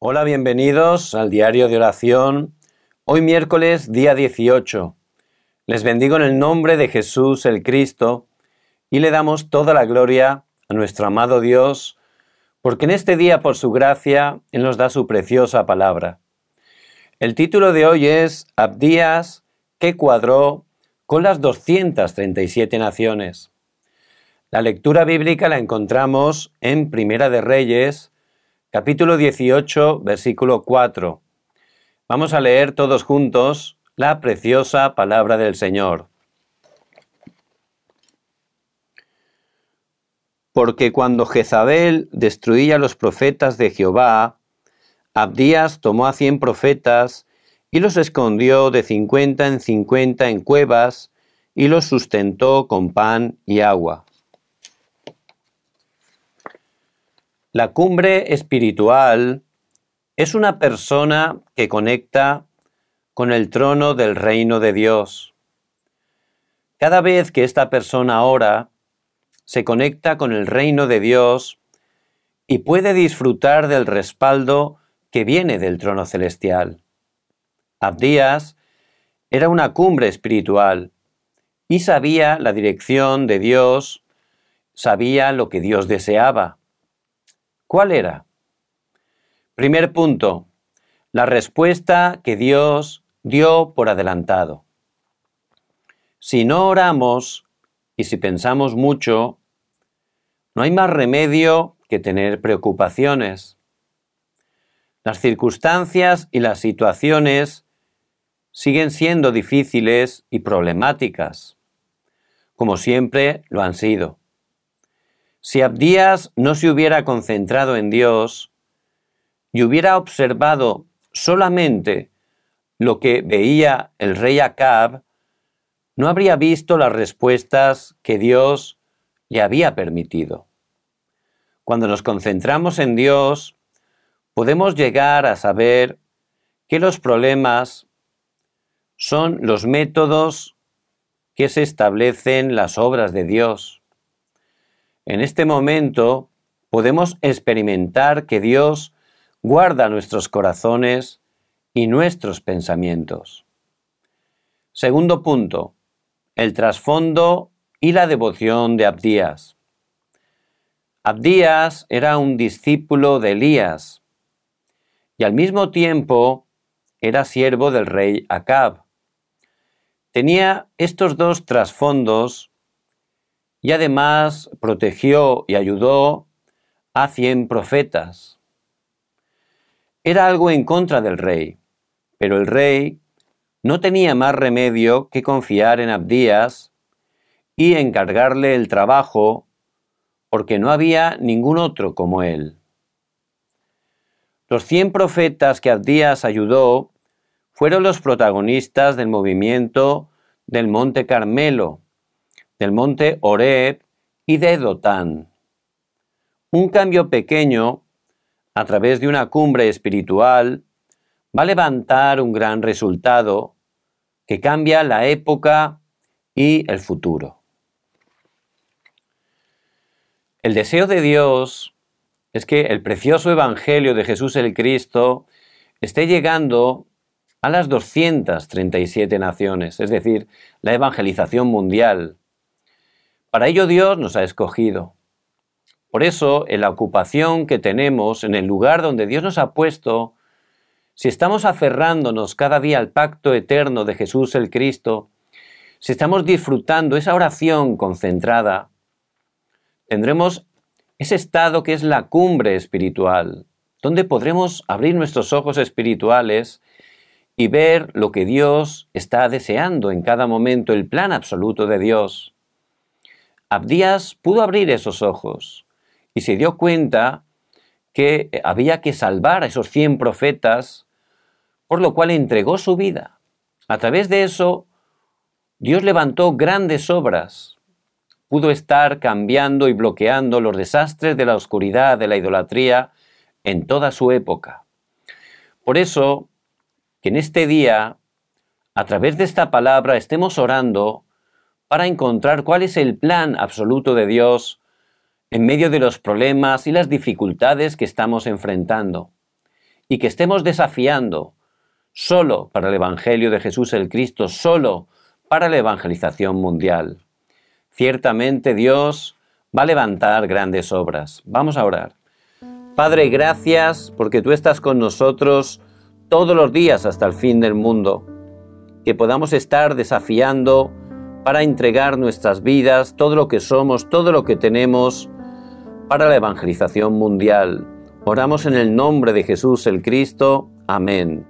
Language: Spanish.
Hola, bienvenidos al diario de oración. Hoy miércoles, día 18. Les bendigo en el nombre de Jesús el Cristo y le damos toda la gloria a nuestro amado Dios, porque en este día, por su gracia, Él nos da su preciosa palabra. El título de hoy es Abdías que cuadró con las 237 naciones. La lectura bíblica la encontramos en Primera de Reyes, capítulo 18, versículo 4. Vamos a leer todos juntos la preciosa palabra del Señor. Porque cuando Jezabel destruía los profetas de Jehová, Abdías tomó a cien profetas y los escondió de cincuenta en cincuenta en cuevas y los sustentó con pan y agua. La cumbre espiritual es una persona que conecta con el trono del reino de Dios. Cada vez que esta persona ora, se conecta con el reino de Dios y puede disfrutar del respaldo que viene del trono celestial. Abdías era una cumbre espiritual y sabía la dirección de Dios, sabía lo que Dios deseaba. ¿Cuál era? Primer punto, la respuesta que Dios dio por adelantado. Si no oramos y si pensamos mucho, no hay más remedio que tener preocupaciones. Las circunstancias y las situaciones siguen siendo difíciles y problemáticas, como siempre lo han sido. Si Abdías no se hubiera concentrado en Dios y hubiera observado solamente lo que veía el rey Acab, no habría visto las respuestas que Dios le había permitido. Cuando nos concentramos en Dios, podemos llegar a saber que los problemas son los métodos que se establecen las obras de Dios. En este momento podemos experimentar que Dios guarda nuestros corazones y nuestros pensamientos. Segundo punto, el trasfondo y la devoción de Abdías. Abdías era un discípulo de Elías y al mismo tiempo era siervo del rey Acab. Tenía estos dos trasfondos y además protegió y ayudó a cien profetas. Era algo en contra del rey, pero el rey no tenía más remedio que confiar en Abdías y encargarle el trabajo porque no había ningún otro como él. Los cien profetas que Abdías ayudó fueron los protagonistas del movimiento del Monte Carmelo, del monte Oreb y de Dotán. Un cambio pequeño a través de una cumbre espiritual va a levantar un gran resultado que cambia la época y el futuro. El deseo de Dios es que el precioso Evangelio de Jesús el Cristo esté llegando a las 237 naciones, es decir, la evangelización mundial, para ello Dios nos ha escogido. Por eso, en la ocupación que tenemos, en el lugar donde Dios nos ha puesto, si estamos aferrándonos cada día al pacto eterno de Jesús el Cristo, si estamos disfrutando esa oración concentrada, tendremos ese estado que es la cumbre espiritual, donde podremos abrir nuestros ojos espirituales y ver lo que Dios está deseando en cada momento, el plan absoluto de Dios. Abdías pudo abrir esos ojos y se dio cuenta que había que salvar a esos cien profetas, por lo cual entregó su vida. A través de eso, Dios levantó grandes obras. Pudo estar cambiando y bloqueando los desastres de la oscuridad, de la idolatría, en toda su época. Por eso, que en este día, a través de esta palabra, estemos orando para encontrar cuál es el plan absoluto de Dios en medio de los problemas y las dificultades que estamos enfrentando. y que estemos desafiando solo para el Evangelio de Jesús el Cristo, solo para la evangelización mundial. Ciertamente Dios va a levantar grandes obras. Vamos a orar. Padre, gracias porque tú estás con nosotros todos los días hasta el fin del mundo. Que podamos estar desafiando para entregar nuestras vidas, todo lo que somos, todo lo que tenemos, para la evangelización mundial. Oramos en el nombre de Jesús el Cristo. Amén.